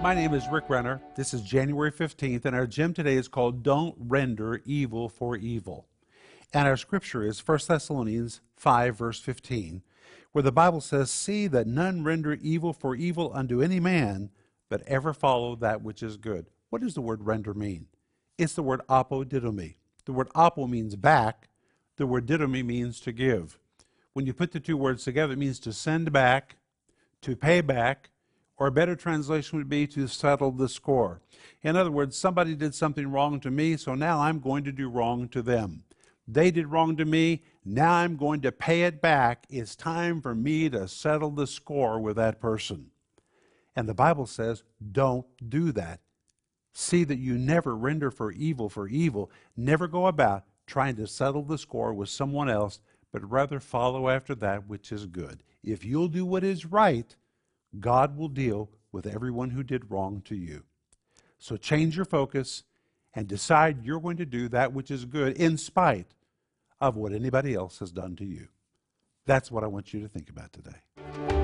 My name is Rick Renner. This is January 15th, and our gym today is called Don't Render Evil for Evil. And our scripture is 1 Thessalonians 5, verse 15, where the Bible says, See that none render evil for evil unto any man, but ever follow that which is good. What does the word render mean? It's the word apodidomi. The word apo means back, the word didomi means to give. When you put the two words together, it means to send back, to pay back, or a better translation would be to settle the score. In other words, somebody did something wrong to me, so now I'm going to do wrong to them. They did wrong to me, now I'm going to pay it back. It's time for me to settle the score with that person. And the Bible says, don't do that. See that you never render for evil for evil. Never go about trying to settle the score with someone else, but rather follow after that which is good. If you'll do what is right, God will deal with everyone who did wrong to you. So change your focus and decide you're going to do that which is good in spite of what anybody else has done to you. That's what I want you to think about today.